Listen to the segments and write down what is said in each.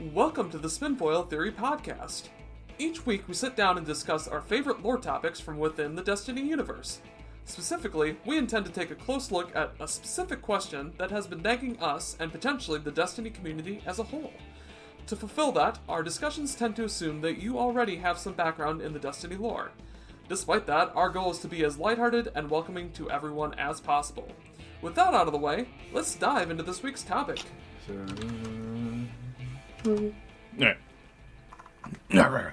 Welcome to the Spinfoil Theory Podcast. Each week we sit down and discuss our favorite lore topics from within the Destiny universe. Specifically, we intend to take a close look at a specific question that has been nagging us and potentially the Destiny community as a whole. To fulfill that, our discussions tend to assume that you already have some background in the Destiny lore. Despite that, our goal is to be as lighthearted and welcoming to everyone as possible. With that out of the way, let's dive into this week's topic. All right. All right.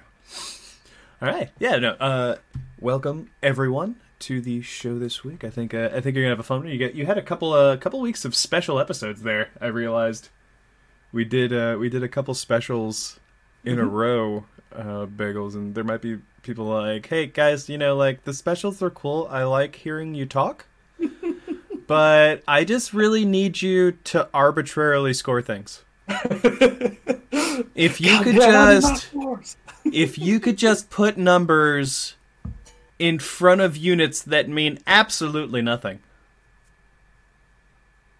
All right. Yeah. No. Uh, welcome everyone to the show this week. I think uh, I think you're gonna have a fun one. You get you had a couple a uh, couple weeks of special episodes there. I realized we did uh, we did a couple specials in a row, uh, bagels, and there might be people like, hey guys, you know, like the specials are cool. I like hearing you talk. But I just really need you to arbitrarily score things. if you could just if you could just put numbers in front of units that mean absolutely nothing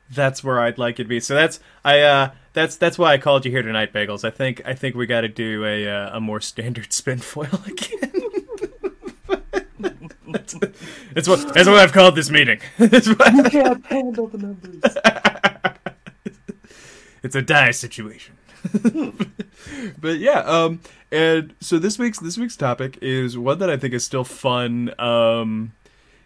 that's where i'd like it to be. So that's i uh that's that's why i called you here tonight bagels. I think i think we got to do a uh, a more standard spin foil again. That's, that's what that's what i've called this meeting. That's what- You can't handle the numbers. it's a dire situation. but yeah, um, and so this week's this week's topic is one that I think is still fun, um,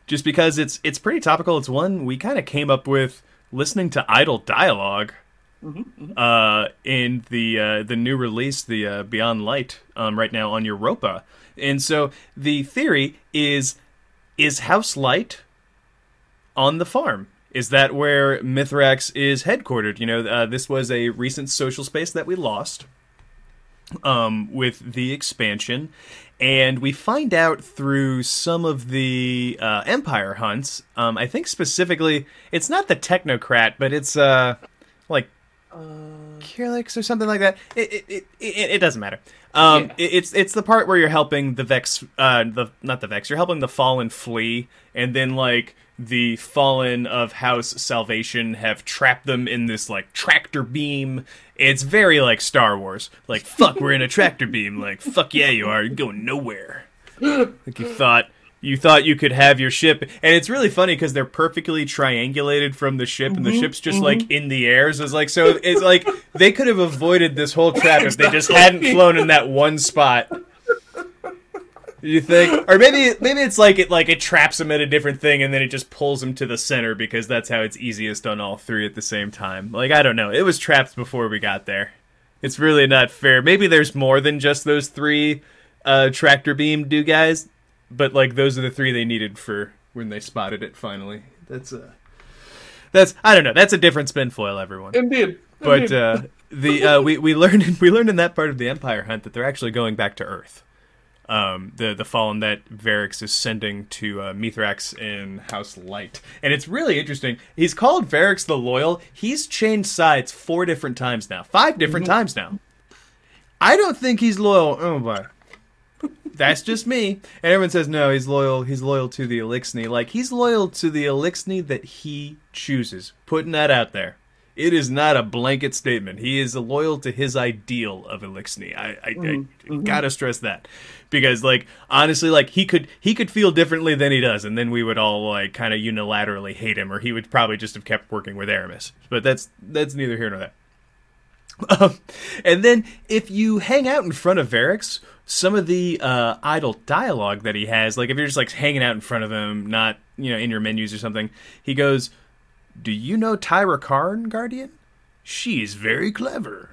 just because it's it's pretty topical. It's one we kind of came up with listening to idle dialog uh, in the uh, the new release, the uh, Beyond Light, um, right now on Europa. And so the theory is is House Light on the farm? Is that where Mithrax is headquartered? You know, uh, this was a recent social space that we lost um, with the expansion, and we find out through some of the uh, Empire hunts. Um, I think specifically, it's not the Technocrat, but it's uh, like Kirlix or something like that. It it, it, it, it doesn't matter. Um, Yeah. it- it's it's the part where you're helping the Vex, uh, the not the Vex. You're helping the Fallen flee, and then like the Fallen of House Salvation have trapped them in this like tractor beam. It's very like Star Wars. Like fuck, we're in a tractor beam. Like fuck yeah, you are. You're going nowhere. Like you thought you thought you could have your ship and it's really funny because they're perfectly triangulated from the ship and the mm-hmm, ship's just mm-hmm. like in the air so it's like so it's like they could have avoided this whole trap if they just hadn't flown in that one spot you think? Or maybe maybe it's like it like it traps them at a different thing and then it just pulls them to the center because that's how it's easiest on all three at the same time. Like i don't know. It was trapped before we got there. It's really not fair. Maybe there's more than just those three uh tractor beam do guys but like those are the three they needed for when they spotted it finally. That's uh that's i don't know. That's a different spin foil everyone. Indeed. but Indeed. uh, the uh, we we learned we learned in that part of the Empire hunt that they're actually going back to Earth. Um, the the fallen that Variks is sending to uh, Mithrax in House Light, and it's really interesting. He's called Variks the Loyal. He's changed sides four different times now, five different times now. I don't think he's loyal. Oh boy. That's just me. And everyone says no, he's loyal. He's loyal to the Eliksni. Like he's loyal to the Eliksni that he chooses. Putting that out there. It is not a blanket statement. He is loyal to his ideal of Eliksni. I, I, I gotta stress that because, like, honestly, like he could he could feel differently than he does, and then we would all like kind of unilaterally hate him, or he would probably just have kept working with Eramis. But that's that's neither here nor there. Um, and then if you hang out in front of Variks, some of the uh, idle dialogue that he has, like if you're just like hanging out in front of him, not you know in your menus or something, he goes, "Do you know Tyra Karn, Guardian? She's very clever.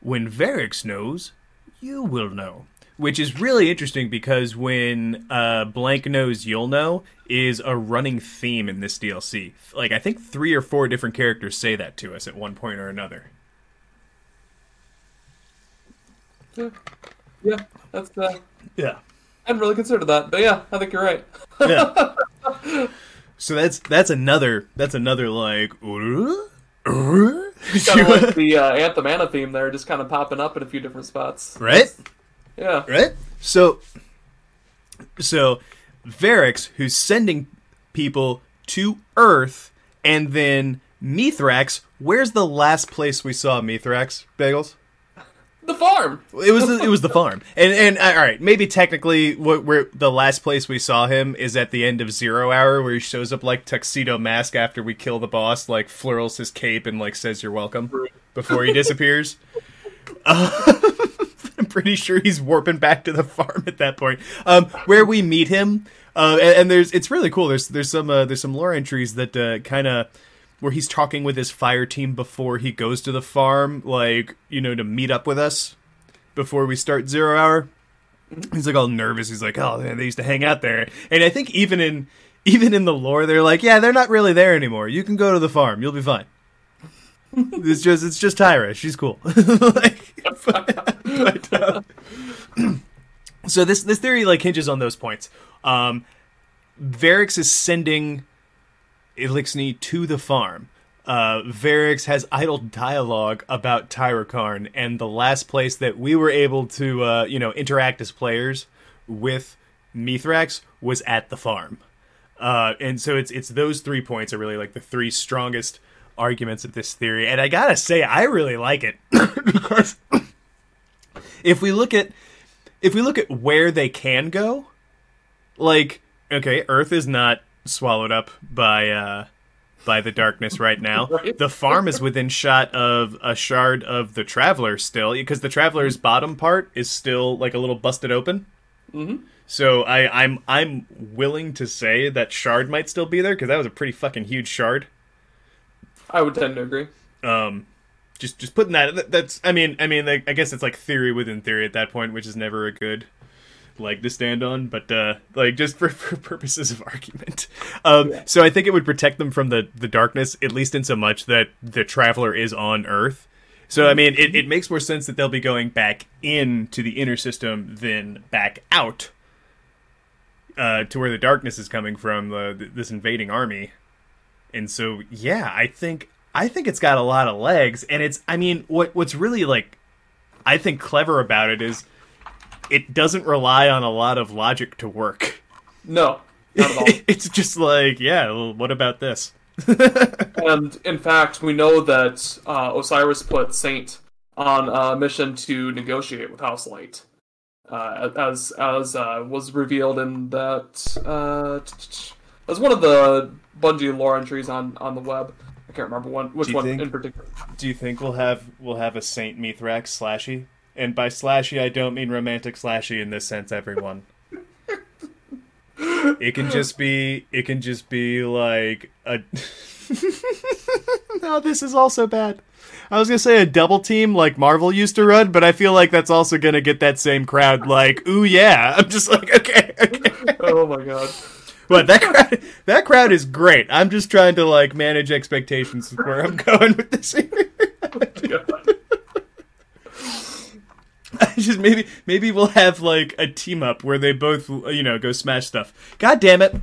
When Variks knows, you will know." Which is really interesting because when uh, blank knows, you'll know is a running theme in this DLC. Like I think three or four different characters say that to us at one point or another. yeah. yeah, that's. Uh, Yeah. I hadn't really considered that, but yeah, I think you're right. Yeah. so that's that's another that's another like kind of like the uh, Anthem Anna theme there, just kind of popping up in a few different spots. right Yeah. right so so Variks who's sending people to Earth and then Mithrax where's the last place we saw Mithrax bagels The farm. It was the, it was the farm, and and uh, all right, maybe technically, what we're the last place we saw him is at the end of Zero Hour, where he shows up like tuxedo mask after we kill the boss, like flurls his cape and like says you're welcome before he disappears. Uh, I'm pretty sure he's warping back to the farm at that point, um, where we meet him. Uh, and, and there's it's really cool. There's there's some uh, there's some lore entries that uh, kind of where he's talking with his fire team before he goes to the farm, like you know, to meet up with us before we start zero hour. He's like all nervous. He's like, "Oh, man, they used to hang out there." And I think even in even in the lore, they're like, "Yeah, they're not really there anymore. You can go to the farm. You'll be fine." it's just it's just Tyra. She's cool. like, but, but, uh, so this this theory like hinges on those points. Um, Variks is sending Eliksni to the farm. Uh, Variks has idle dialogue about Tyra Karn, and the last place that we were able to, uh, you know, interact as players with Mithrax was at the farm. Uh, and so it's it's those three points are really like the three strongest arguments of this theory. And I gotta say, I really like it because if we look at if we look at where they can go, like okay, Earth is not swallowed up by uh by the darkness right now. Right. The farm is within shot of a shard of the traveler still because the traveler's bottom part is still like a little busted open. Mm-hmm. So I, I'm I'm willing to say that shard might still be there because that was a pretty fucking huge shard. I would tend to agree. Um, just just putting that, that- that's I mean I mean like, I guess it's like theory within theory at that point, which is never a good leg to stand on. But uh, like just for, for purposes of argument, um, Yeah. so I think it would protect them from the the darkness at least in so much that the traveler is on Earth. So I mean, it, it makes more sense that they'll be going back into the inner system than back out uh, to where the darkness is coming from, uh, this invading army. And so, yeah, I think I think it's got a lot of legs, and it's. I mean, what what's really like, I think clever about it is, it doesn't rely on a lot of logic to work. No, not at all. it's just like, yeah, well, what about this? and in fact, we know that uh, Osiris put Saint on a mission to negotiate with House Light, uh, as as uh, was revealed in that uh, as one of the Bungie lore entries on on the web. I can't remember one which one think- in particular. Do you think we'll have we'll have a Saint Mithrax slashy? And by slashy, I don't mean romantic slashy in this sense, everyone. it can just be it can just be like a No, this is also bad. I was gonna say a double team like Marvel used to run, but I feel like that's also gonna get that same crowd like, ooh yeah. I'm just like, okay, okay. oh my god. But that crowd that crowd is great. I'm just trying to like manage expectations of where I'm going with this oh just maybe maybe we'll have like a team up where they both you know go smash stuff. God damn it!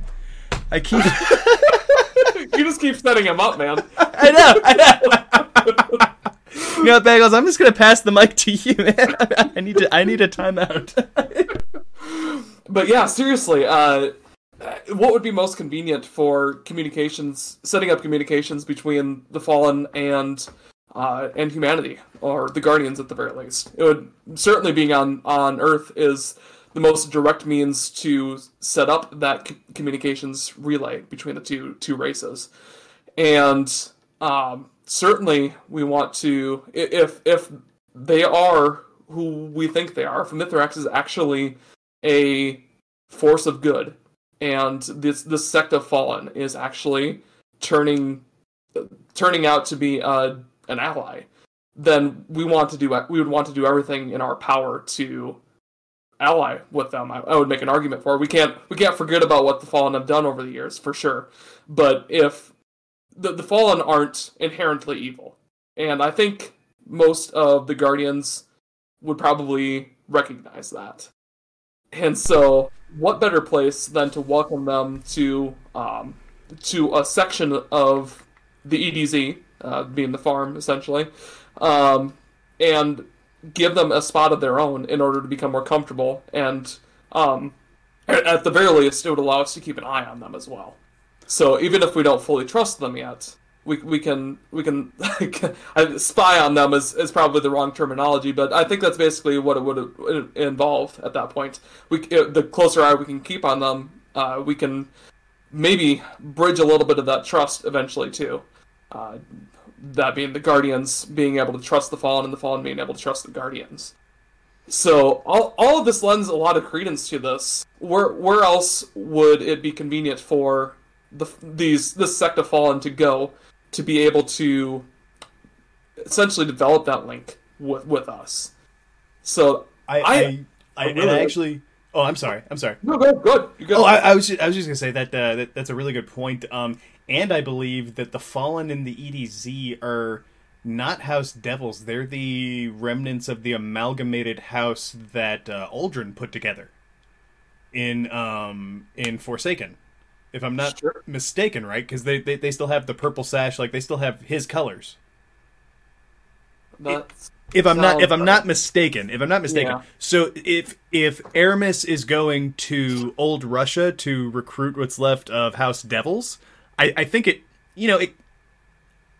I keep you just keep setting him up, man. I know I know. you know, what, Bagels. I'm just gonna pass the mic to you, man. I need to I need a timeout. But yeah, seriously, uh, what would be most convenient for communications, setting up communications between the Fallen and uh, and humanity, or the Guardians at the very least? It would certainly being on on Earth is the most direct means to set up that c- communications relay between the two two races, and um, certainly we want to if if they are who we think they are, if Mithrax is actually a force of good, and this this sect of fallen is actually turning turning out to be uh, an ally, then we want to do we would want to do everything in our power to ally with them. I, I would make an argument for we can't we can't forget about what the fallen have done over the years for sure. But if the the fallen aren't inherently evil, and I think most of the guardians would probably recognize that. And so, what better place than to welcome them to um, to a section of the EDZ, uh, being the farm essentially, um, and give them a spot of their own in order to become more comfortable. And um, at, the very least, it would allow us to keep an eye on them as well. So even if we don't fully trust them yet, we we can we can spy on them is, is probably the wrong terminology, but I think that's basically what it would involve at that point. We the closer eye we can keep on them, uh, we can maybe bridge a little bit of that trust eventually too. Uh, that being the guardians being able to trust the fallen and the fallen being able to trust the guardians. So all, all of this lends a lot of credence to this. Where where else would it be convenient for the these this sect of fallen to go to be able to essentially develop that link with with us? So I I, I, I, really, I actually. Oh, I'm sorry. I'm sorry. No, go good. You're good. Oh, I, I was just, I was just gonna say that, uh, that that's a really good point. Um, and I believe that the fallen in the EDZ are not House Devils. They're the remnants of the amalgamated house that uh, Uldren put together in um in Forsaken. If I'm not sure. mistaken, right? Because they, they they still have the purple sash, like they still have his colors. That's if I'm not if I'm not mistaken, if I'm not mistaken. Yeah. So if if Eramis is going to old Russia to recruit what's left of House Devils, I, I think it you know it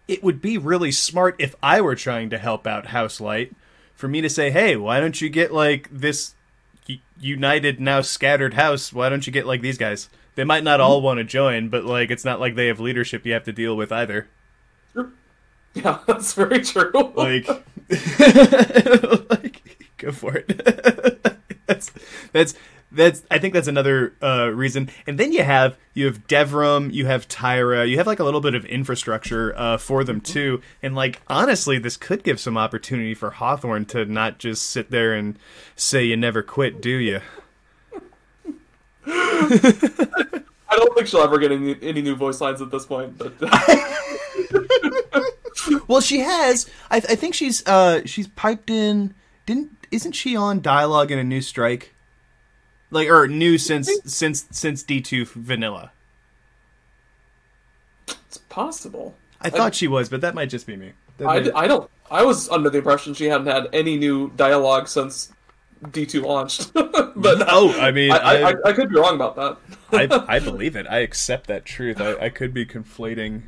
it would be really smart if I were trying to help out House Light for me to say, hey, why don't you get like this united now scattered house? Why don't you get like these guys? They might not all mm-hmm. want to join, but like it's not like they have leadership you have to deal with either. Yeah, that's very true. like, like go for it. that's that's that's I think that's another uh, reason. And then you have you have Devrim, you have Tyra, you have like a little bit of infrastructure uh, for them too. And like honestly, this could give some opportunity for Hawthorne to not just sit there and say you never quit, do you? I don't think she'll ever get any, any new voice lines at this point, but. well, she has. I, I think she's uh, she's piped in. Didn't isn't she on dialogue in a new strike? like or new since since since D two vanilla. It's possible. I thought I, she was, but that might just be me. I, I don't. I was under the impression she hadn't had any new dialogue since D two launched. but oh, I mean, I, I, I, could be wrong about that. I, I believe it. I accept that truth. I, I could be conflating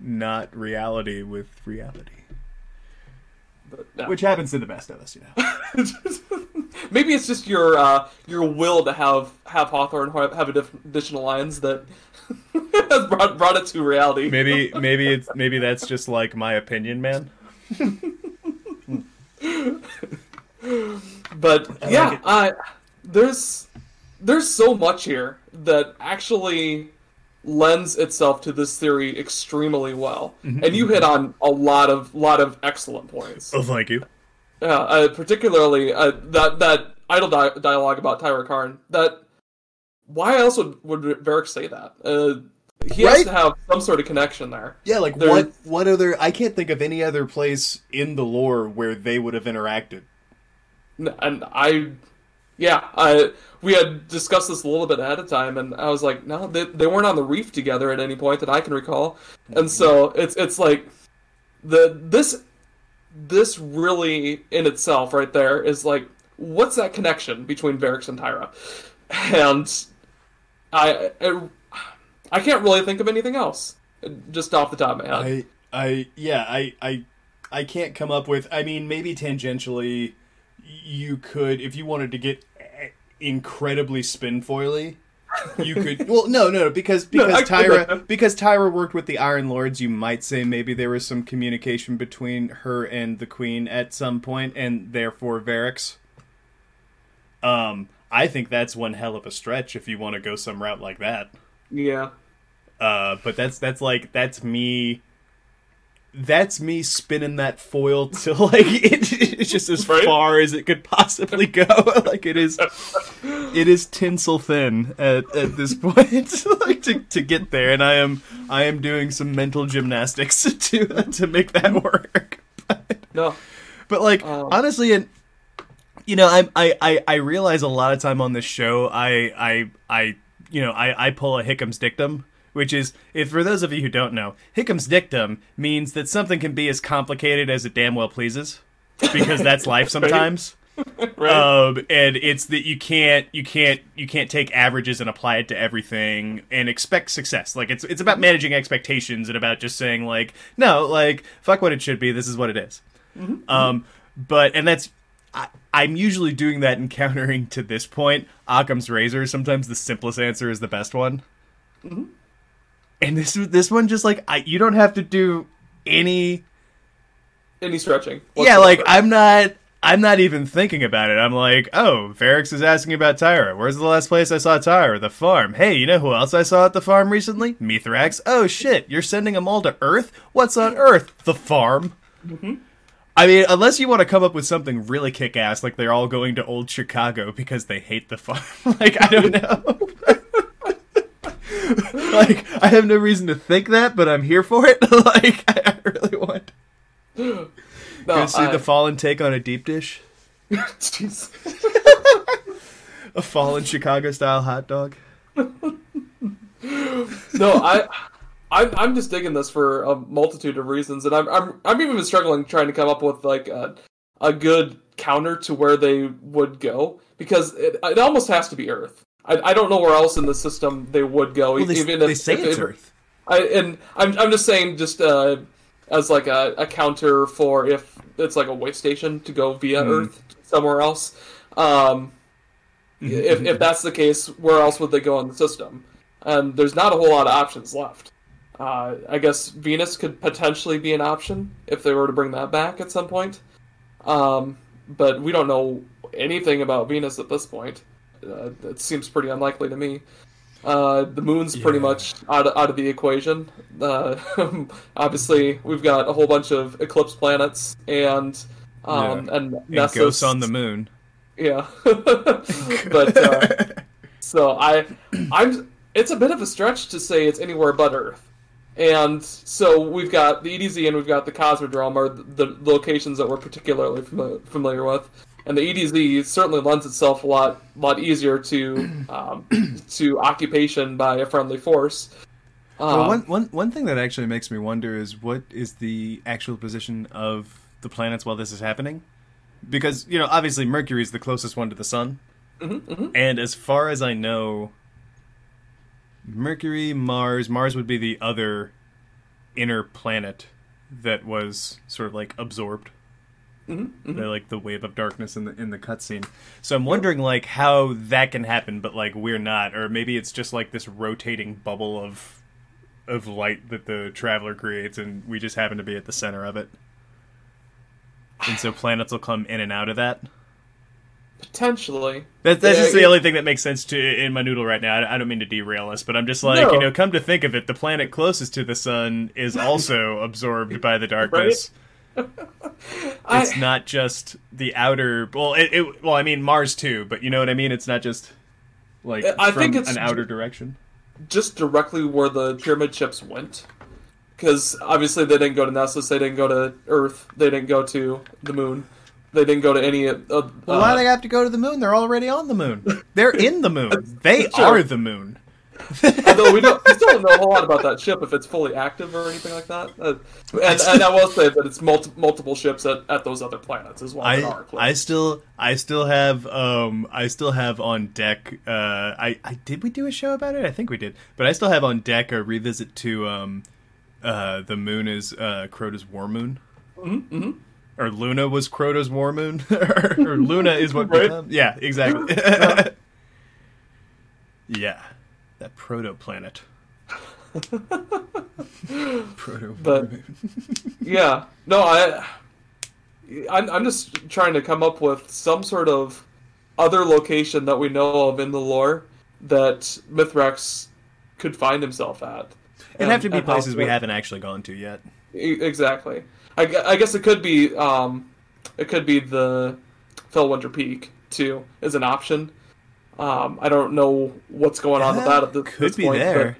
not reality with reality. But, no. Which happens to the best of us, you know. Maybe it's just your uh, your will to have have Hawthorne have additional lines that has brought brought it to reality. Maybe maybe it's maybe that's just like my opinion, man. but I yeah, like I there's there's so much here that actually lends itself to this theory extremely well, mm-hmm. and you hit on a lot of lot of excellent points. Oh, thank you. Yeah, uh, particularly uh, that that idle di- dialogue about Tyra Karn. That why else would would Variks say that? Uh, he right? has to have some sort of connection there. Yeah, like There's, what what other? I can't think of any other place in the lore where they would have interacted. And I, yeah, I we had discussed this a little bit ahead of time, and I was like, no, they, they weren't on the reef together at any point that I can recall, and so it's it's like the this this really in itself right there is like what's that connection between Variks and Tyra? And I, I, I can't really think of anything else just off the top of my head. I I yeah, I I I can't come up with I mean maybe tangentially you could if you wanted to get incredibly spinfoily you could well no no because because no, Tyra because Tyra worked with the Iron Lords you might say maybe there was some communication between her and the queen at some point and therefore Variks um I think that's one hell of a stretch if you want to go some route like that. Yeah. Uh but that's that's like that's me that's me spinning that foil to like it, it's just as right? far as it could possibly go. like it is, it is tinsel thin at, at this point, like to, to get there. And I am I am doing some mental gymnastics to to make that work. but, no, but like um, honestly, and you know, I I I I realize a lot of time on this show, I I I you know I I pull a Hickam's dictum which is, if for those of you who don't know, Hickam's dictum means that something can be as complicated as it damn well pleases, because that's life sometimes. right. um, and it's that you can't you can't you can't take averages and apply it to everything and expect success. Like it's it's about managing expectations and about just saying like no, like fuck what it should be. This is what it is. Um, but and that's I, I'm usually doing that and countering to this point. Occam's razor. Sometimes the simplest answer is the best one. And this this one just like I you don't have to do any Any stretching? yeah, like. I'm not I'm not even thinking about it. I'm like, oh, Variks is asking about Tyra. Where's the last place I saw Tyra? The farm. Hey, you know who else I saw at the farm recently? Mithrax. Oh shit, you're sending them all to Earth? What's on Earth? The farm. Mm-hmm. I mean, unless you want to come up with something really kick ass, like they're all going to old Chicago because they hate the farm. like, I don't know. like, I have no reason to think that, but I'm here for it. like, I, really want. no, Gonna see I- the fallen take on a deep dish? Jeez. A fallen Chicago style hot dog? no, I, I'm, I'm just digging this for a multitude of reasons, and I'm, I'm, I'm even struggling trying to come up with like a, a good counter to where they would go because it, it almost has to be Earth. I, I don't know where else in the system they would go. Well, they, even they if, say if it's it- Earth. I, and I'm, I'm just saying, just uh, as like a, a counter for if it's like a way station to go via Hmm. Earth somewhere else. Um, Mm-hmm, if, if that's the case, where else would they go in the system? And there's not a whole lot of options left. Uh, I guess Venus could potentially be an option if they were to bring that back at some point. Um, but we don't know anything about Venus at this point. Uh, it seems pretty unlikely to me. Uh, the moon's pretty Yeah. much out of, out of the equation. Uh, obviously, we've got a whole bunch of eclipse planets and um, Yeah. and, And ghosts on the moon. Yeah, but uh, so I, I'm. It's a bit of a stretch to say it's anywhere but Earth, and so we've got the EDZ and we've got the Cosmodrome are the, the locations that we're particularly familiar, familiar with, and the EDZ certainly lends itself a lot lot easier to um, to occupation by a friendly force. Um, Well, one, one, one thing that actually makes me wonder is what is the actual position of the planets while this is happening? Because, you know, obviously Mercury is the closest one to the sun. Mm-hmm, And as far as I know, Mercury, Mars, Mars would be the other inner planet that was sort of like absorbed. Mm-hmm, They're like the wave of darkness in the in the cutscene. So I'm wondering like how that can happen, but like we're not, or maybe it's just like this rotating bubble of of light that the traveler creates, and we just happen to be at the center of it. And so planets will come in and out of that. potentially. That, that's Yeah, just the it- only thing that makes sense to in my noodle right now. I, I don't mean to derail us, but I'm just like, No. you know, come to think of it, the planet closest to the sun is also absorbed by the darkness. I- It's not just the outer. Well, it, it. Well, I mean Mars too, but you know what I mean. It's not just like I from think it's an outer direction. just directly where the pyramid ships went. Because obviously they didn't go to Nessus, they didn't go to Earth, they didn't go to the Moon, they didn't go to any. Uh, Well, why do they have to go to the moon? They're already on the moon. They're in the moon. They Sure. are the moon. although we don't, we still don't know a whole lot about that ship if it's fully active or anything like that. Uh, and, and I will say that it's multi- multiple ships at, at those other planets as well. I. I still I still have um I still have on deck uh I, I did we do a show about it I think we did but I still have on deck a revisit to um uh the moon is uh Crota's war moon Mm-hmm, or Luna was Crota's war moon or, or Luna is what Right. yeah exactly yeah that proto planet proto But- Yeah. No, I. I'm, I'm just trying to come up with some sort of other location that we know of in the lore that Mithrax could find himself at. it'd have to be And places we haven't actually gone to yet Exactly. I, I guess it could be um, it could be the Felwinter Peak too is an option. Um, I don't know what's going on with that at this, could be point, there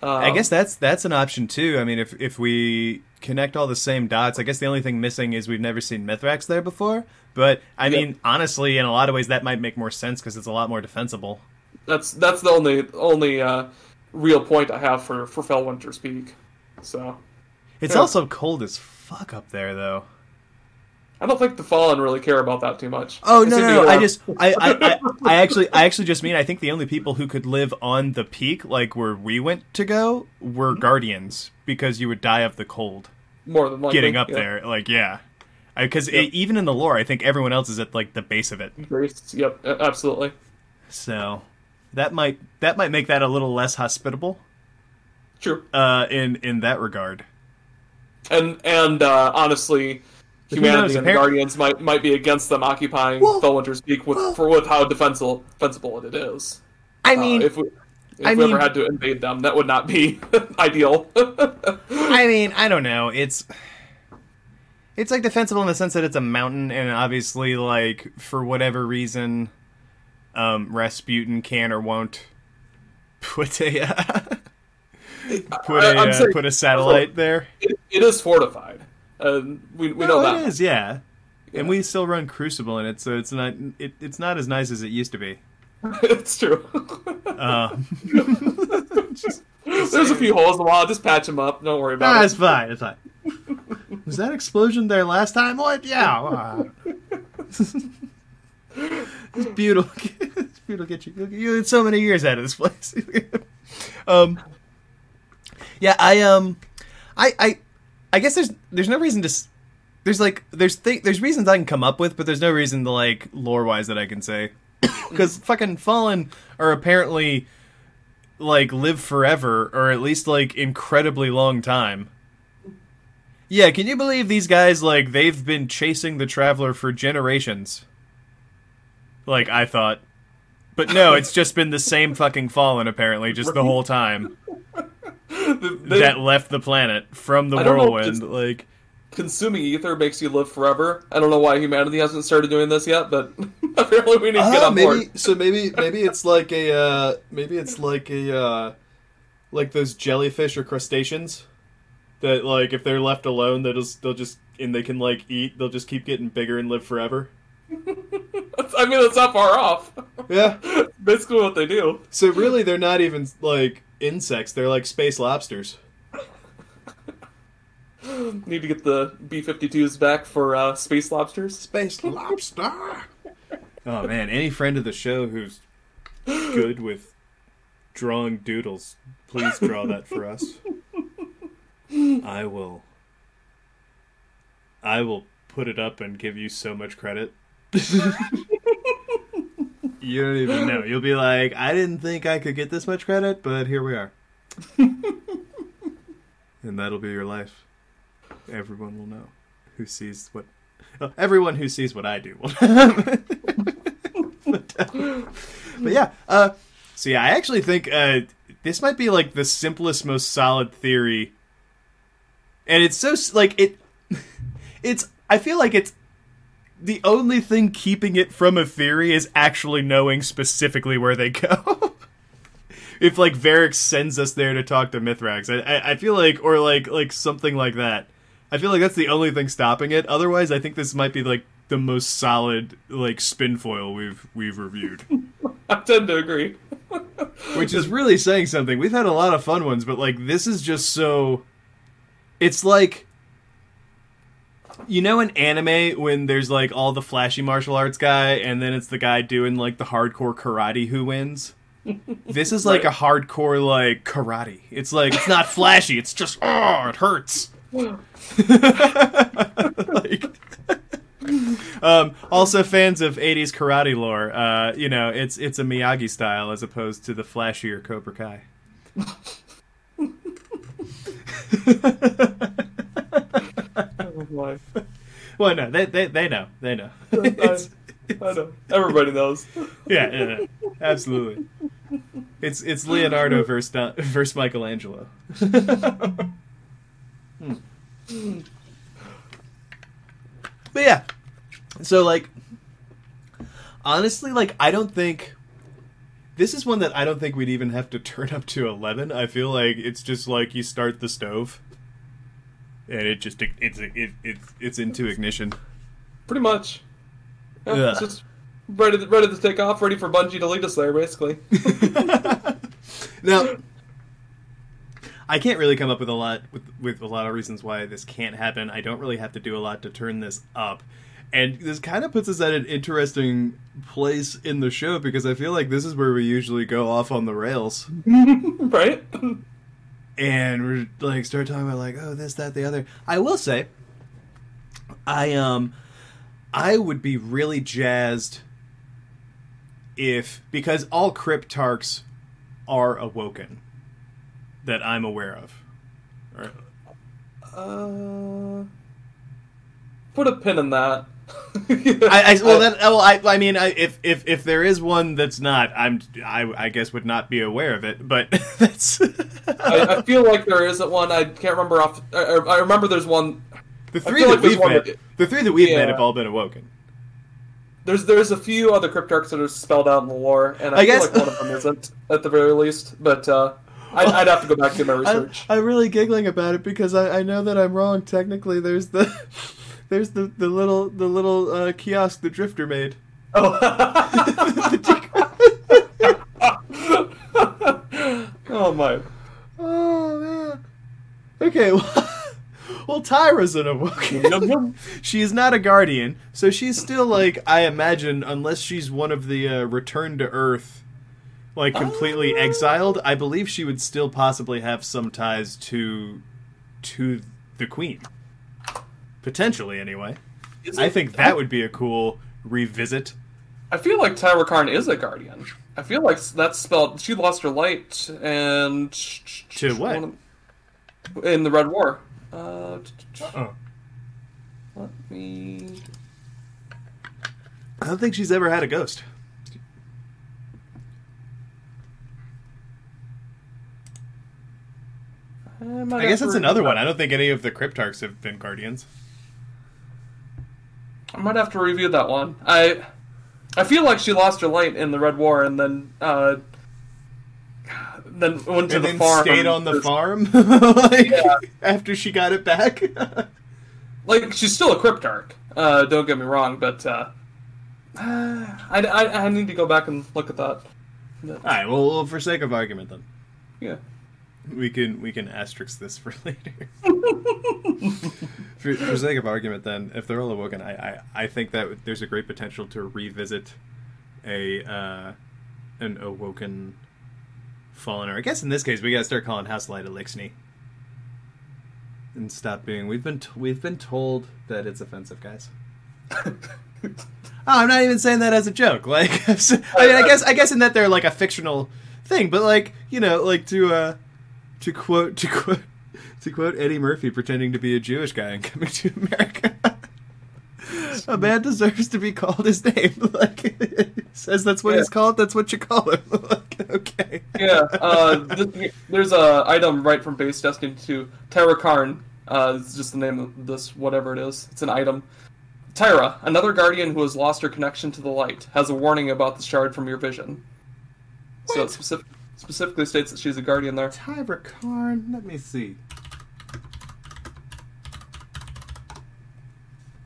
But, um, I guess that's that's an option too. I mean, if if we connect all the same dots, I guess the only thing missing is we've never seen Mithrax there before. But I Yep. mean, honestly, in a lot of ways, that might make more sense because it's a lot more defensible. that's that's the only only uh, real point I have for for Felwinter's Peak. So It's Yeah. also cold as fuck up there, though. I don't think the Fallen really care about that too much. Oh no, no, no! I just, I, I, I, I actually, I actually just mean I think the only people who could live on the peak, like where we went to go, were guardians because you would die of the cold more than likely getting up yeah. there. Like, yeah, because Yeah. even in the lore, I think everyone else is at like the base of it. Yep, absolutely. So that might that might make that a little less hospitable True. uh, in in that regard. And and uh, honestly, Humanity and the Guardians might might be against them occupying Well- Felwinter's Peak with well- for with how defensible defensible it is. I Uh, mean, if we if I we mean- ever had to invade them, that would not be ideal. I mean, I don't know. It's it's like defensible in the sense that it's a mountain, and obviously, like for whatever reason, um, Rasputin can or won't put a uh, put I- a I'm uh, saying- put a satellite there. it, it is fortified. And we, we know that. it is, yeah. And we still run Crucible in it, so it's not it, it's not as nice as it used to be. it's true. Um, There's a few holes in the wall. Just patch them up. Don't worry about Ah, it. it's fine. It's fine. Was that explosion there last time? What? Yeah. uh. it's beautiful. it's beautiful. Get you. You had so many years out of this place. um. Yeah, I um, I I I guess there's there's no reason to. There's like there's th- there's reasons I can come up with, but there's no reason to like lore wise that I can say because fucking fallen are apparently like live forever or at least like incredibly long time. Yeah, can you believe these guys like they've been chasing the traveler for generations? Like I thought. But no, it's just been the same fucking fallen apparently just the whole time They- that left the planet from the I don't know whirlwind like consuming ether makes you live forever. I don't know why humanity hasn't started doing this yet, but apparently we need to get Ah, on maybe board. so. Maybe maybe it's like a uh, maybe it's like a uh, like those jellyfish or crustaceans that like if they're left alone, they'll just they'll just and they can like eat. They'll just keep getting bigger and live forever. I mean, it's not far off. Yeah. Basically, what they do. So really, they're not even like insects. They're like space lobsters. Need to get the B 52s back for uh, space lobsters. Space lobster. Oh man, any friend of the show who's good with drawing doodles, please draw that for us. I will I will put it up and give you so much credit. you don't even know. You'll be like, I didn't think I could get this much credit, but here we are. and that'll be your life. Everyone will know who sees what well, everyone who sees what I do will but, uh, but yeah, uh, so yeah, I actually think uh, this might be like the simplest, most solid theory, and it's so like it. It's I feel like it's the only thing keeping it from a theory is actually knowing specifically where they go. if like Variks sends us there to talk to Mithrax, I, I I feel like or like like something like that. I feel like that's the only thing stopping it. Otherwise, I think this might be like the most solid like spin foil we've we've reviewed. I tend to agree. Which is really saying something. We've had a lot of fun ones, but like this is just so it's like you know in anime when there's like all the flashy martial arts guy and then it's the guy doing like the hardcore karate who wins? This is like Right. a hardcore like karate. It's like it's not flashy, it's just oh, it hurts. like um, also fans of 80s karate lore uh, you know it's it's a miyagi style as opposed to the flashier cobra kai Oh, well no they, they, they know. They know. I, It's- I know. Everybody knows. yeah, yeah, yeah, absolutely. It's it's leonardo versus, Don- versus michelangelo. Hmm. but yeah. So like honestly like i don't think this is one that i don't think we'd even have to turn up to 11 i feel like it's just like you start the stove and it just it's it, it, it's into ignition Pretty much. Yeah, Yeah. it's just ready to, ready to take off, ready for Bungie to lead us there, basically. Now, I can't really come up with a lot with with a lot of reasons why this can't happen. I don't really have to do a lot to turn this up. And this kind of puts us at an interesting place in the show because I feel like this is where we usually go off on the rails. right? And we're like start talking about like oh this that the other i will say i um i would be really jazzed if because all cryptarchs are awoken that i'm aware of Or- Uh, put a pin in that. I, I well then well I I mean I, if if if there is one that's not I'm I I guess would not be aware of it but that's I, I feel like there isn't one. I can't remember off. I, I remember there's one. the three that like we've met that- the three that we've met have all been awoken There's there's a few other cryptarchs that are spelled out in the lore, and I, I feel guess- like one of them isn't at the very least. But uh, I'd, I'd have to go back to my research. I, I'm really giggling about it because I, I know that I'm wrong. Technically, there's the there's the, the little the little uh, kiosk the Drifter made. oh. oh my! Oh man. Okay. Well, well Tyra's an awoken. She is not a guardian, so she's still like I imagine, unless she's one of the uh, return to Earth, like completely Ah. exiled. I believe she would still possibly have some ties to to the Queen, potentially anyway. Is I it- think that would be a cool revisit. I feel like Tyra Karn is a guardian. I feel like that's spelled. She lost her light and To what? in the Red War. Uh, Oh. let me. I don't think she's ever had a ghost. I guess that's another one. I don't think any of the Cryptarchs have been guardians. I might have to review that one. I I feel like she lost her light in the Red War and then uh then went to and the then farm. stayed on the farm like, Yeah. after she got it back. Like she's still a cryptarch. Uh, don't get me wrong, but uh, I, I I need to go back and look at that. All right. Well, well, for sake of argument, then Yeah. We can we can asterisk this for later. for, for sake of argument, then, if they're all awoken, I I, I think that there's a great potential to revisit a uh, an awoken fallen. Or I guess in this case, we gotta start calling House Light Eliksni. And stop being. We've been t- we've been told that it's offensive, guys. Oh, I'm not even saying that as a joke. Like, I mean, I guess I guess in that they're like a fictional thing, but like you know, like to uh, to quote to quote to quote Eddie Murphy pretending to be a Jewish guy and coming to America. a man deserves to be called his name. Like, says that's what Yeah. he's called. That's what you call him. like, okay. Yeah. Uh, th- there's a item right from Base Destiny 2. Tyra Karn. Uh, it's just the name of this whatever it is. It's an item. Tyra, another guardian who has lost her connection to the light, has a warning about the shard from your vision. So it specific, specifically states that she's a guardian there. Tyra Karn. Let me see.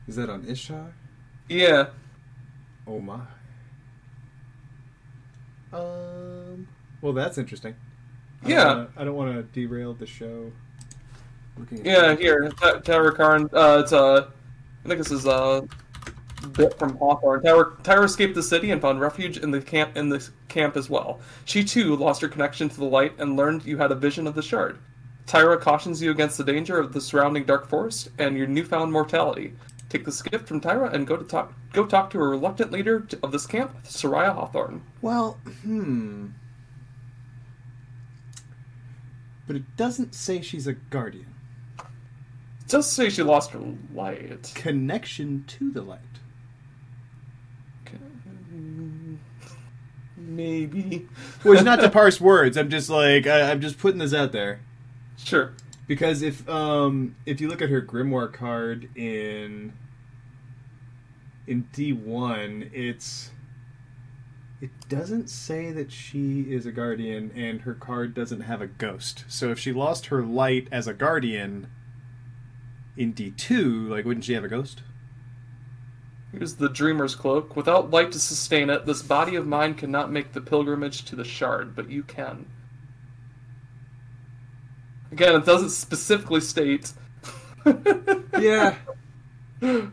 Is that on Ishtar? Yeah. Oh my. Um. Well, that's interesting. I don't Yeah. wanna- I don't want to derail the show. Looking at Yeah, here, Ty- Tyra Karn. Uh, it's a. I think this is a bit from Hawthorne. Tyra, Tyra escaped the city and found refuge in the camp in the camp as well. She too lost her connection to the light and learned you had a vision of the shard. Tyra cautions you against the danger of the surrounding dark forest and your newfound mortality. Take this gift from Tyra and go to talk. Go talk to a reluctant leader of this camp, Suraya Hawthorne. Well, hmm. But it doesn't say she's a guardian. It does say she lost her light. Connection to the light. Maybe. Which, not to parse words, I'm just like I, I'm just putting this out there Sure. because if um if you look at her grimoire card in in D1, it's it doesn't say that she is a guardian and her card doesn't have a ghost. So if she lost her light as a guardian in D2, like wouldn't she have a ghost? Here's the dreamer's cloak. Without light to sustain it, this body of mine cannot make the pilgrimage to the shard, but you can. Again, it doesn't specifically state. Yeah.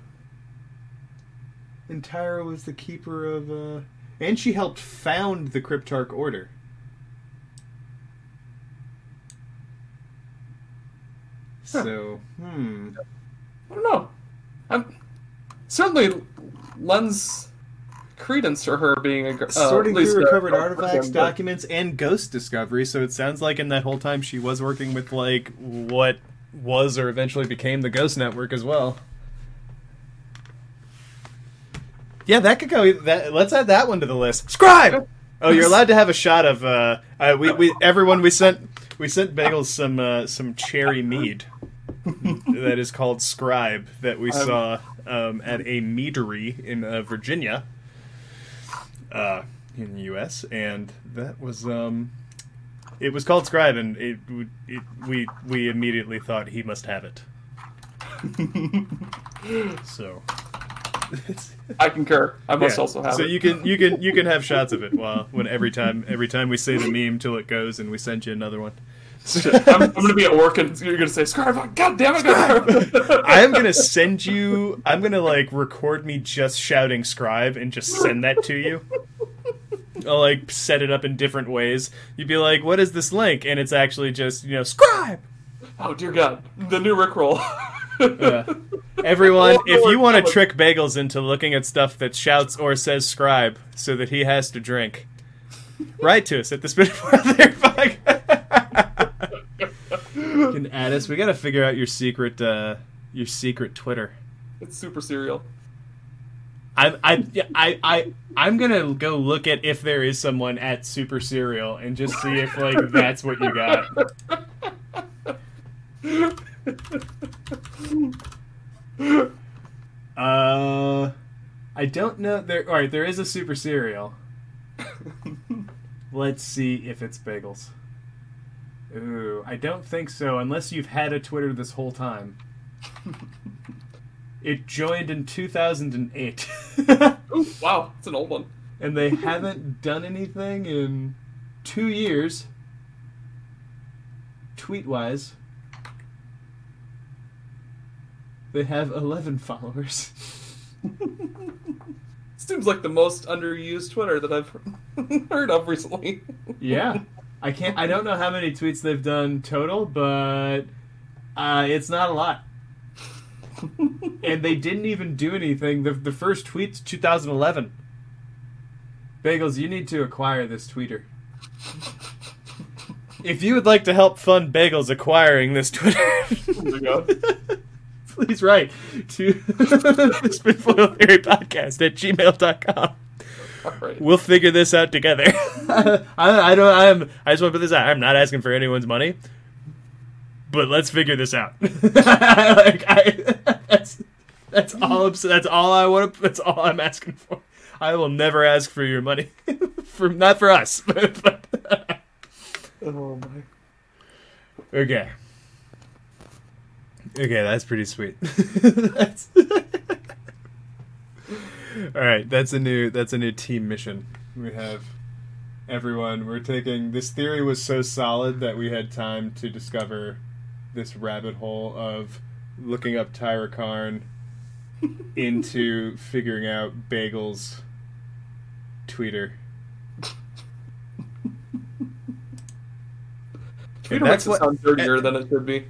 And Tyra was the keeper of. Uh... And she helped found the Cryptarch Order. So, hmm. I don't know. I'm certainly lends credence to her being a uh, Sorting through recovered artifacts, but- documents, and ghost discovery. So it sounds like in that whole time she was working with like what was or eventually became the Ghost Network as well. Yeah, that could go. That, let's add that one to the list. Scribe. Oh, you're allowed to have a shot of. Uh, uh, we, we everyone we sent we sent Bagels some uh, some cherry mead that is called Scribe that we saw um, at a meadery in uh, Virginia, uh, in the U.S. And that was um, it was called Scribe, and it, it we we immediately thought he must have it. so. I concur. I must Yeah. also have so it. you can you can you can have shots of it while when every time every time we say the meme till it goes and we send you another one. I'm, I'm gonna be at work and you're gonna say, "Scribe, God damn it!" Scribe. I am gonna send you. I'm gonna like record me just shouting "scribe" and just send that to you. I'll like set it up in different ways. You'd be like, "What is this link?" And it's actually just you know "scribe." oh dear God, the new Rickroll. Uh, everyone, Oh, if you want to trick Bagels into looking at stuff that shouts or says "scribe" so that he has to drink, write to us at the Spin There You can add us. We got to figure out your secret, uh, your secret Twitter. it's super serial. I, I, yeah, I, I, I'm gonna go look at if there is someone at Super Serial and just see if like that's what you got. Uh, I don't know. There, all right, there is a Super Serial. Let's see if it's Bagels. Ooh, I don't think so, unless you've had a Twitter this whole time. it joined in 2008. Ooh, wow, it's an old one. and they haven't done anything in two years, tweet wise. They have 11 followers. Seems like the most underused Twitter that I've heard of recently. Yeah. I can't I don't know how many tweets they've done total, but uh, it's not a lot. and they didn't even do anything. The, the first tweet's 2011. Bagels, you need to acquire this tweeter. If you would like to help fund Bagels acquiring this Twitter, my God. please write to the Spinfoil Theory Podcast at gmail.com. All right. We'll figure this out together. I, I don't. I'm. I just want to put this out. I'm not asking for anyone's money, but let's figure this out. like, I, that's that's all. I'm, that's all I want. to That's all I'm asking for. I will never ask for your money, for not for us. But, but Oh my. okay. Okay, that's pretty sweet. that's... All right, that's a new that's a new team mission. We have everyone. We're taking this theory was so solid that we had time to discover this rabbit hole of looking up Tyra Karn into figuring out Bagel's tweeter. Twitter makes it sound dirtier than it should be.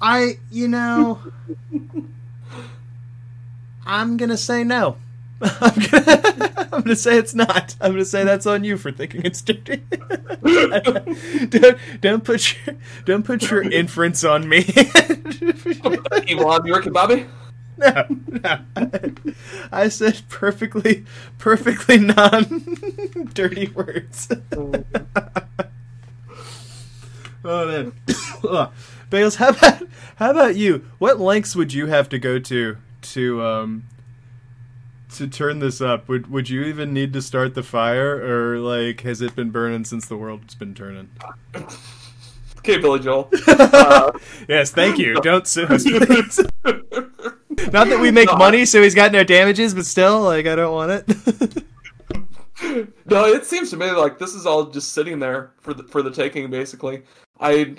I, you know, I'm gonna say no. I'm gonna, I'm gonna say it's not. I'm gonna say that's on you for thinking it's dirty. don't, don't put your, don't put your inference on me. You working, Bobby? no, no. I said perfectly, perfectly non-dirty words. Oh man, Ugh. Bales, how about how about you? What lengths would you have to go to to um to turn this up? Would would you even need to start the fire, or like has it been burning since the world's been turning? Okay, Billy Joel. Uh, Yes, thank you. Don't sue us, please. Not that we make No, money, so he's got no damages, but still, like I don't want it. no, it seems to me like this is all just sitting there for the for the taking. Basically, I,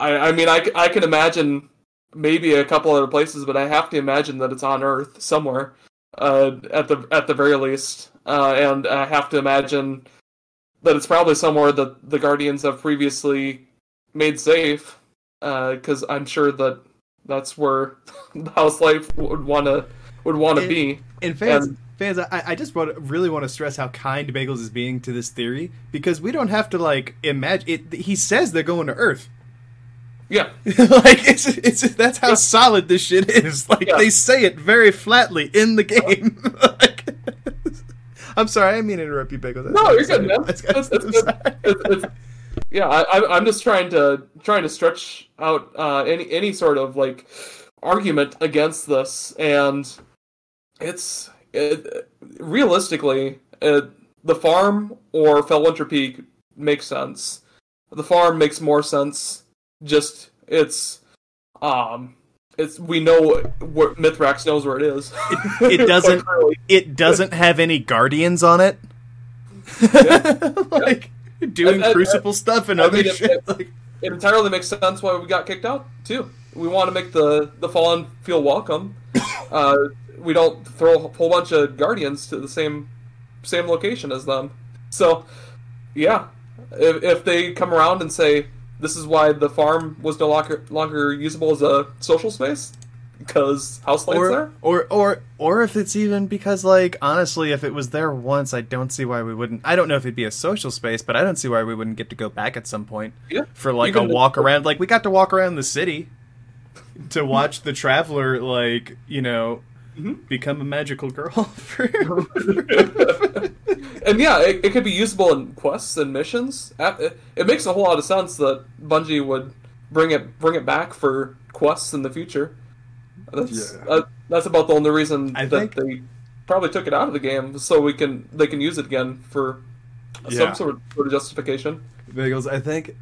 I, I mean, I, c- I can imagine maybe a couple other places, but I have to imagine that it's on Earth somewhere. Uh, at the at the very least, uh, and I have to imagine that it's probably somewhere that the Guardians have previously made safe, because I'm sure that that's where the House Light would want to would want to be. And fans, And- fans, I, I just want really want to stress how kind Bagels is being to this theory because we don't have to like imagine it. He says they're going to Earth. Yeah, like it's it's that's how Yeah. solid this shit is. Like Yeah. they say it very flatly in the game. Like- I'm sorry, I didn't mean to interrupt you, Bagels. no, you're good, man. That's- It's, that's- it's, I'm it's, sorry. it's, it's- yeah, I, I- I'm just trying to trying to stretch out uh, any any sort of like argument against this, and it's it, realistically uh, the farm or Felwinter Peak makes sense. The farm makes more sense. Just it's um it's we know where Mithrax knows where it is. it doesn't- It doesn't have any guardians on it. like doing I- I- crucible stuff and other mean, shit. Like, it entirely makes sense why we got kicked out too. We want to make the the fallen feel welcome. Uh, we don't throw a whole bunch of guardians to the same same location as them. So, yeah, if, if they come around and say this is why the farm was no longer longer usable as a social space because House Light's or, there. or or or if it's even because like honestly if it was there once i don't see why we wouldn't i don't know if it'd be a social space but i don't see why we wouldn't get to go back at some point Yeah, for like Even a the- walk around like we got to walk around the city to watch the traveler like you know Mhm. become a magical girl for and yeah, it, it could be usable in quests and missions. It, it makes a whole lot of sense that Bungie would bring it bring it back for quests in the future. That's Yeah. uh, that's about the only reason I that think- they probably took it out of the game, so we can they can use it again for Yeah. some sort of, sort of justification. Bagels, I think,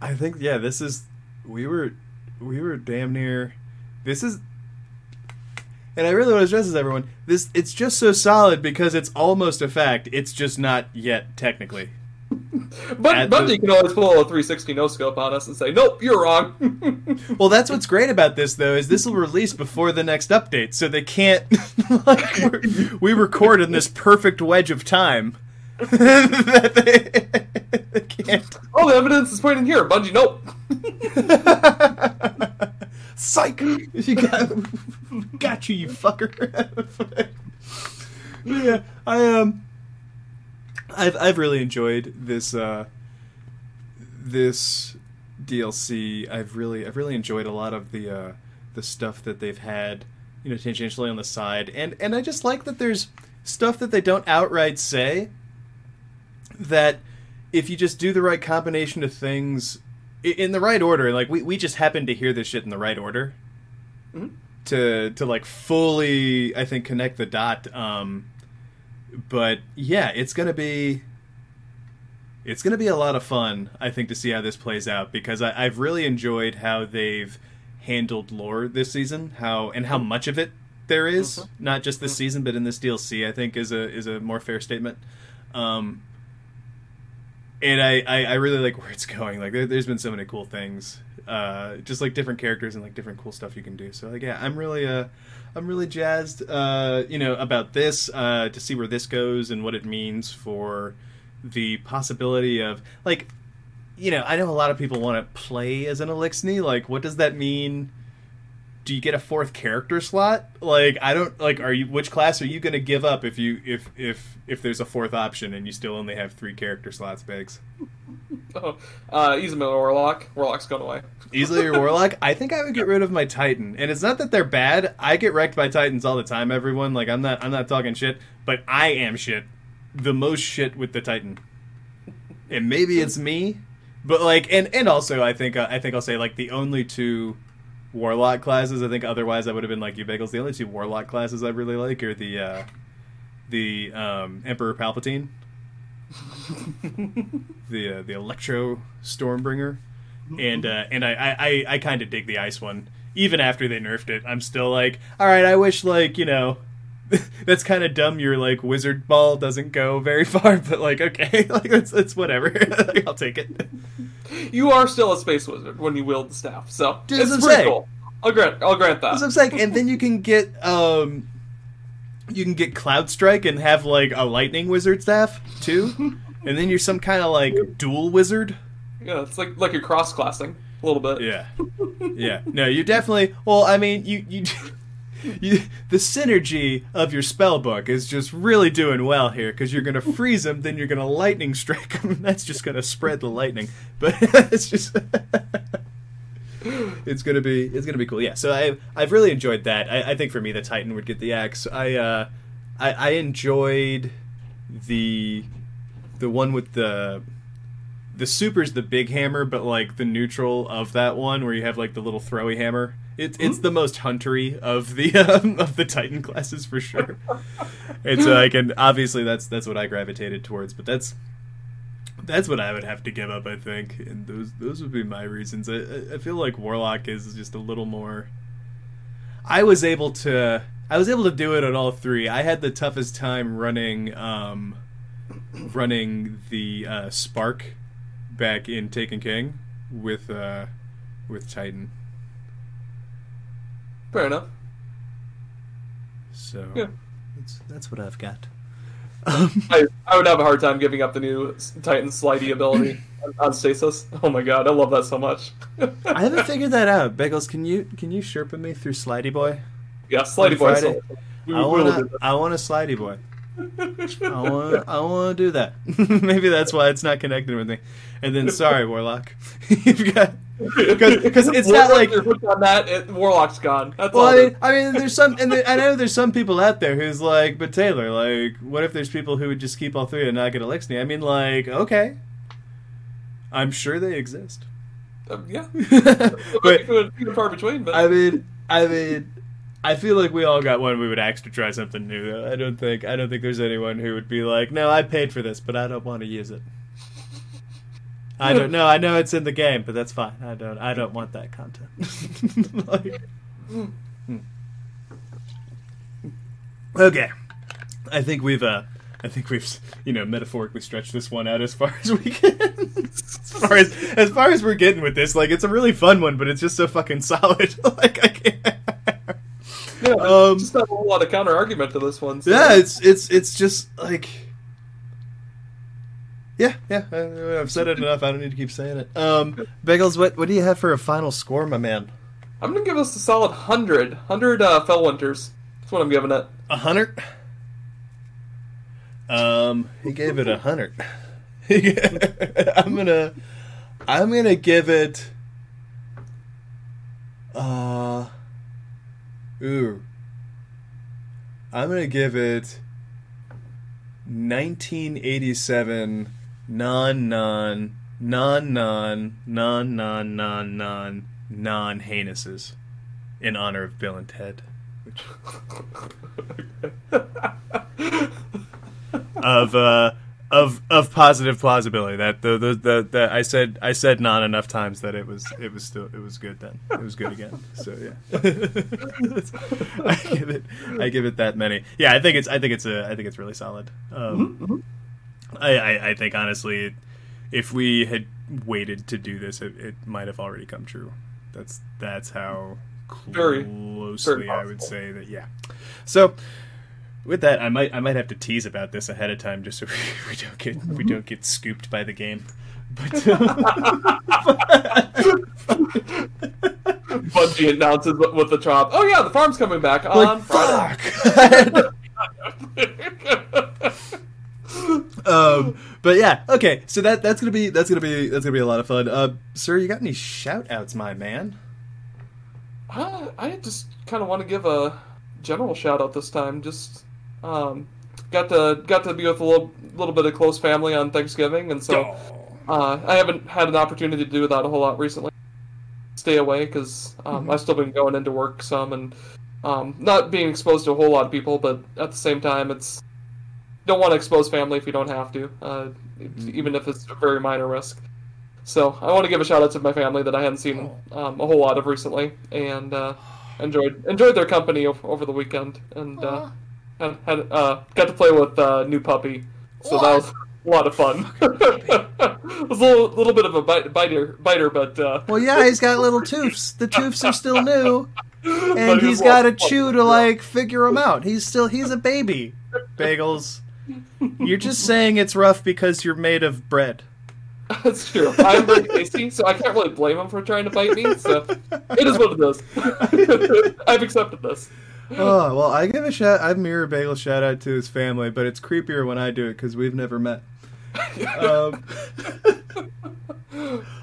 I think, yeah, this is, we were, we were damn near, this is, and I really want to stress this, everyone, this, it's just so solid because it's almost a fact, it's just not yet, technically. But At the- Bungie can always pull a 360 no scope on us and say, "Nope, you're wrong." Well, that's what's great about this, though, is this will release before the next update, so they can't, like, we record in this perfect wedge of time. that they, they can't. All the evidence is pointing here. Bungie, nope. Psych! You got, got you, you fucker. yeah, I um, I've I've really enjoyed this uh, this DLC. I've really I've really enjoyed a lot of the uh, the stuff that they've had, you know, tangentially on the side, and and I just like that there's stuff that they don't outright say that if you just do the right combination of things in the right order, like we, we just happen to hear this shit in the right order Mhm. to to like fully I think connect the dot. Um, but yeah, it's gonna be it's gonna be a lot of fun. I think to see how this plays out because I, I've really enjoyed how they've handled lore this season, how and how much of it there is, Mhm. not just this season, but in this DLC. I think is a is a more fair statement. Um, and I, I, I really like where it's going. Like there, there's been so many cool things, uh, just like different characters and like different cool stuff you can do. So like yeah, I'm really uh, I'm really jazzed, uh, you know, about this uh, to see where this goes and what it means for the possibility of like, you know, I know a lot of people want to play as an Eliksni. Like, what does that mean? Do you get a fourth character slot? Like I don't like are you which class are you going to give up if you if if if there's a fourth option and you still only have 3 character slots, Biggs? Oh, uh, Izumil Warlock. Warlock's going away. Easily your warlock? I think I would get rid of my titan. And it's not that they're bad. I get wrecked by titans all the time, everyone. Like I'm not I'm not talking shit, but I am shit. The most shit with the titan. And maybe it's me, but like and and also I think uh, I think I'll say like the only two warlock classes. I think otherwise I would have been like you bagels. The only two warlock classes I really like are the uh, the um, Emperor Palpatine, the uh, the Electro Stormbringer, and uh, and I I, I, I kind of dig the ice one. Even after they nerfed it, I'm still like, all right. I wish like you know. That's kind of dumb. Your like wizard ball doesn't go very far, but like okay, like it's it's whatever. I'll take it. You are still a space wizard when you wield the staff, so Dude, it's I'm pretty saying. cool. I'll grant. I'll grant that. That's what I'm saying. And then you can get um you can get Cloudstrike and have like a lightning wizard staff too, and then you're some kind of like dual wizard. Yeah, it's like like you're cross classing a little bit. Yeah, yeah. No, you definitely. Well, I mean, you you. You, the synergy of your spell book is just really doing well here because you're gonna freeze them, then you're gonna lightning strike them. That's just gonna spread the lightning, but it's just it's gonna be it's gonna be cool. Yeah, so I I've really enjoyed that. I, I think for me the Titan would get the axe. I uh I, I enjoyed the the one with the the super's the big hammer, but like the neutral of that one where you have like the little throwy hammer. It's it's the most huntery of the um, of the Titan classes for sure. and so I can obviously that's that's what I gravitated towards, but that's that's what I would have to give up, I think, and those those would be my reasons. I, I- I feel like Warlock is just a little more. I was able to I was able to do it on all three. I had the toughest time running um, running the uh, Spark back in Taken King with uh, with Titan. Fair enough. So Yeah. that's that's what I've got. I, I would have a hard time giving up the new Titan slidey ability on- stasis. Oh my god, I love that so much. I haven't figured that out. Bagels, can you can you Sherpa me through Slidey Boy? yeah, slidey boy. So we, I want. I want a Slidey Boy. I want. I want to do that. Maybe that's why it's not connected with me. And then, sorry, Warlock. You've got because it's not like. on that it, Warlock's gone. That's Well, all. I mean, I mean, there's some, and there, I know there's some people out there who's like, but Taylor, like, what if there's people who would just keep all three and not get Elixir? I mean, like, okay, I'm sure they exist. Um, yeah, but few few and far between. But I mean, I mean, I feel like we all got one we would ask to try something new. I don't think I don't think there's anyone who would be like, no, I paid for this, but I don't want to use it. I don't know. I know it's in the game, but that's fine. I don't. I don't want that content. Like- Hmm. Okay, I think we've. uh I think we've, you know, metaphorically stretched this one out as far as we can. as far as as far as we're getting with this, like it's a really fun one, but it's just so fucking solid. like I can't. Yeah, um, just not a whole lot of counter argument to this one. So. Yeah, it's it's it's just like. Yeah, yeah. I, I've said it enough. I don't need to keep saying it. Um, Bagels, what what do you have for a final score, my man? I'm gonna give us a solid hundred. Hundred uh, Felwinters. That's what I'm giving it. A hundred. Um, he gave it a hundred. I'm gonna, I'm gonna give it. Uh, ooh. I'm gonna give it. 1987 non non non non non non non non non heinouses in honor of Bill and Ted. Which of uh of of positive plausibility that the the, the the I said I said non enough times that it was it was still it was good then. It was good again. So yeah. I give it I give it that many. Yeah I think it's I think it's a I think it's really solid. Um, I, I I think honestly if we had waited to do this it, it might have already come true. That's that's how Very- closely very I would say that yeah. So with that, I might I might have to tease about this ahead of time just so we don't get we don't get scooped by the game. But uh, Bungie announces with the drop. Oh yeah, the farm's coming back on like Friday. fuck. um, but yeah, okay. So that that's gonna be that's gonna be that's gonna be a lot of fun. Uh, sir, you got any shout outs, my man? Uh, I just kind of want to give a general shout out this time. Just um, got to got to be with a little little bit of close family on Thanksgiving, and so uh, I haven't had an opportunity to do that a whole lot recently. Stay away because um, I've still been going into work some and um, not being exposed to a whole lot of people, but at the same time, it's don't want to expose family if you don't have to, uh, even if it's a very minor risk. So I want to give a shout out to my family that I hadn't seen um, a whole lot of recently, and uh, enjoyed enjoyed their company over, over the weekend, and uh, had, had uh, got to play with uh, new puppy, so that was a lot of fun. it was a little, little bit of a bite, biter, biter, but uh, Well, yeah, he's got little toofs. The toofs are still new. and he's got to lost. chew to like figure him out. He's still he's a baby. Bagels. You're just saying it's rough because you're made of bread. That's true. I'm very tasty, so I can't really blame him for trying to bite me. So it is what it is. I've accepted this. Oh well, I give a shout. I have mirror bagel shout out to his family, but it's creepier when I do it because we've never met. um,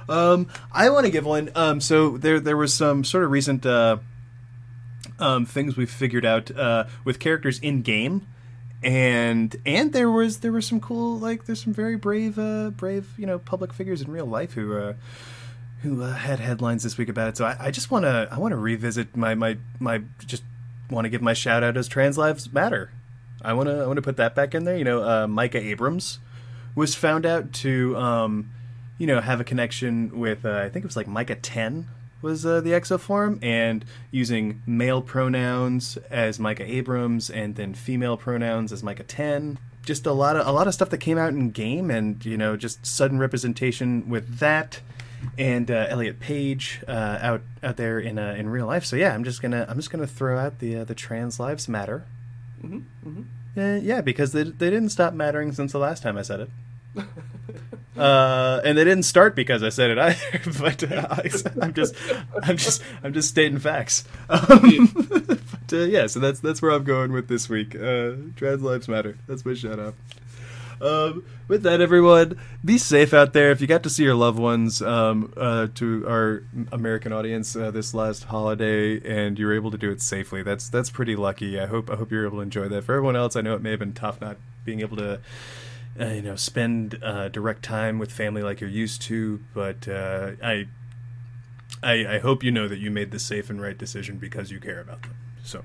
um, I want to give one. Um, so there there was some sort of recent uh, um, things we figured out uh, with characters in game, and and there was there were some cool like there's some very brave uh, brave you know public figures in real life who. Uh, who uh, had headlines this week about it? So I, I just want to I want to revisit my my my just want to give my shout out as Trans Lives Matter. I want to I want to put that back in there. You know, uh, Micah Abrams was found out to um, you know have a connection with uh, I think it was like Micah Ten was uh, the exoform and using male pronouns as Micah Abrams and then female pronouns as Micah Ten. Just a lot of a lot of stuff that came out in game and you know just sudden representation with that and uh, Elliot Page uh, out out there in uh, in real life. So yeah, I'm just gonna I'm just gonna throw out the uh, the trans lives matter. Mm-hmm, Uh, yeah, because they they didn't stop mattering since the last time I said it. Uh, and they didn't start because I said it either. But uh, I, I'm just, I'm just, I'm just stating facts. Um, but uh, yeah, so that's that's where I'm going with this week. Uh, trans lives matter. That's my shout out. Um, with that, everyone, be safe out there. If you got to see your loved ones, um, uh, to our American audience uh, this last holiday, and you were able to do it safely, that's that's pretty lucky. I hope I hope you're able to enjoy that. For everyone else, I know it may have been tough not being able to. Uh, you know, spend uh, direct time with family like you're used to, but uh, I, I, I hope you know that you made the safe and right decision because you care about them. So,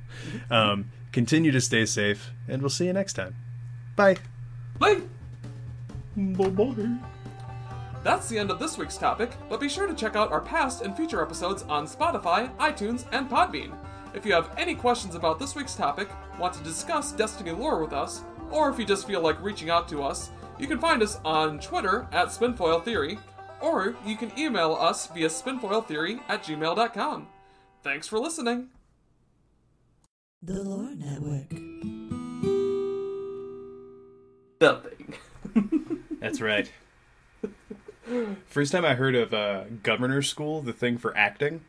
um, continue to stay safe, and we'll see you next time. Bye. Bye. Bye bye. That's the end of this week's topic, but be sure to check out our past and future episodes on Spotify, iTunes, and Podbean. If you have any questions about this week's topic, want to discuss Destiny lore with us, or if you just feel like reaching out to us, you can find us on Twitter at Spinfoil Theory, or you can email us via spinfoiltheory at gmail.com. Thanks for listening. The Lore Network. Nothing. That's right. First time I heard of uh, governor school, the thing for acting,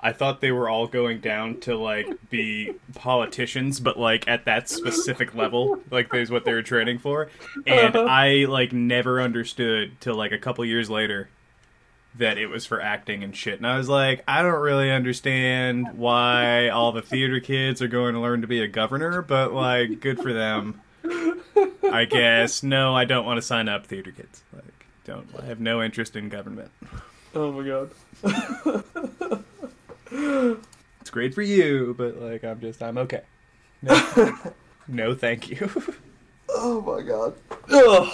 I thought they were all going down to like be politicians, but like at that specific level, like is what they were training for. And I like never understood till like a couple years later that it was for acting and shit. And I was like, I don't really understand why all the theater kids are going to learn to be a governor, but like, good for them. I guess. No, I don't want to sign up, theater kids. Like, don't. I have no interest in government. Oh my god. It's great for you, but like, I'm just, I'm okay. No, no thank you. Oh my god. Ugh.